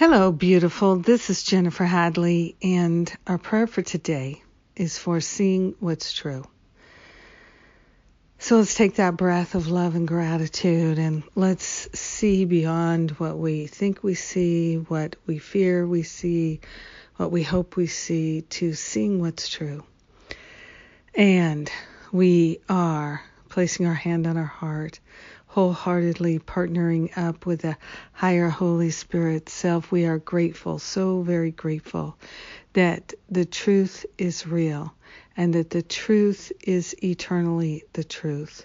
Hello, beautiful. This is Jennifer Hadley, and our prayer for today is for seeing what's true. So let's take that breath of love and gratitude and let's see beyond what we think we see, what we fear we see, what we hope we see, to seeing what's true. And we are placing our hand on our heart wholeheartedly partnering up with the higher Holy Spirit self. We are grateful, so very grateful that the truth is real and that the truth is eternally the truth.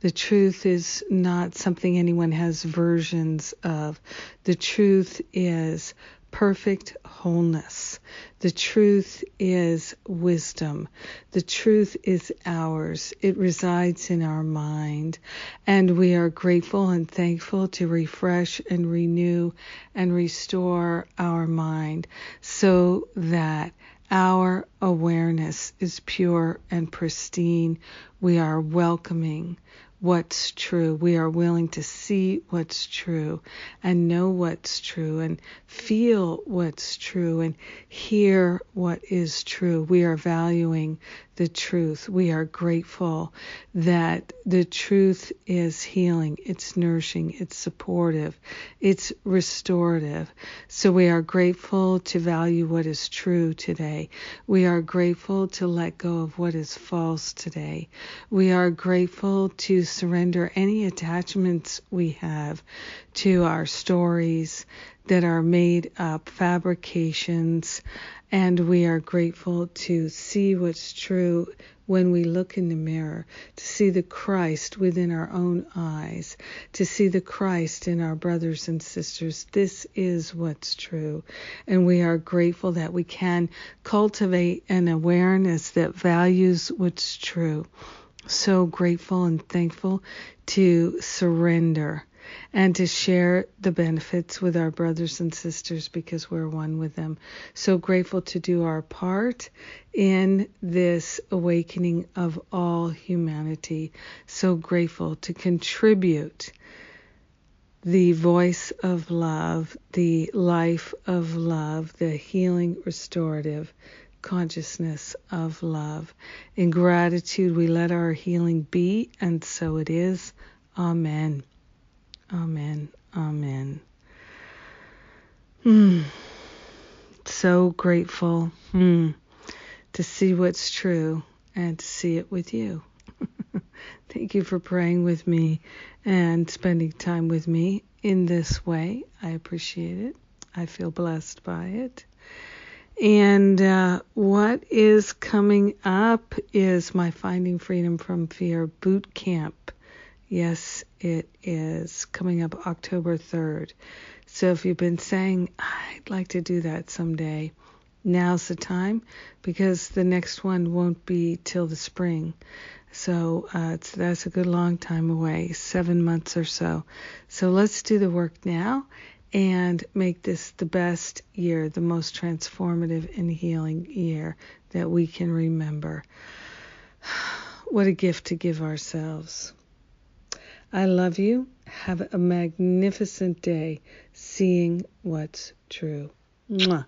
The truth is not something anyone has versions of. The truth is perfect wholeness. The truth is wisdom. The truth is ours. It resides in our mind. And we are grateful and thankful to refresh and renew and restore our mind so that our awareness is pure and pristine. We are welcoming what's true. We are willing to see what's true and know what's true and feel what's true and hear what is true. We are valuing the truth. We are grateful that the truth is healing, it's nourishing, it's supportive, it's restorative. So we are grateful to value what is true today. We are grateful to let go of what is false today. We are grateful to surrender any attachments we have to our stories that are made up, fabrications, and we are grateful to see what's true when we look in the mirror, to see the Christ within our own eyes, to see the Christ in our brothers and sisters. This is what's true. And we are grateful that we can cultivate an awareness that values what's true so grateful and thankful to surrender and to share the benefits with our brothers and sisters because we're one with them. So grateful to do our part in this awakening of all humanity. So grateful to contribute the voice of love, the life of love, the healing restorative consciousness of love. In gratitude, we let our healing be, and so it is. Amen. Amen. Amen. Hmm. So grateful hmm, to see what's true and to see it with you. Thank you for praying with me and spending time with me in this way. I appreciate it. I feel blessed by it. And uh, what is coming up is my Finding Freedom from Fear boot camp. Yes, it is coming up October 3rd. So if you've been saying, I'd like to do that someday, now's the time because the next one won't be till the spring. So uh, that's a good long time away, seven months or so. So let's do the work now and make this the best year, the most transformative and healing year that we can remember. What a gift to give ourselves. I love you. Have a magnificent day seeing what's true. Mwah.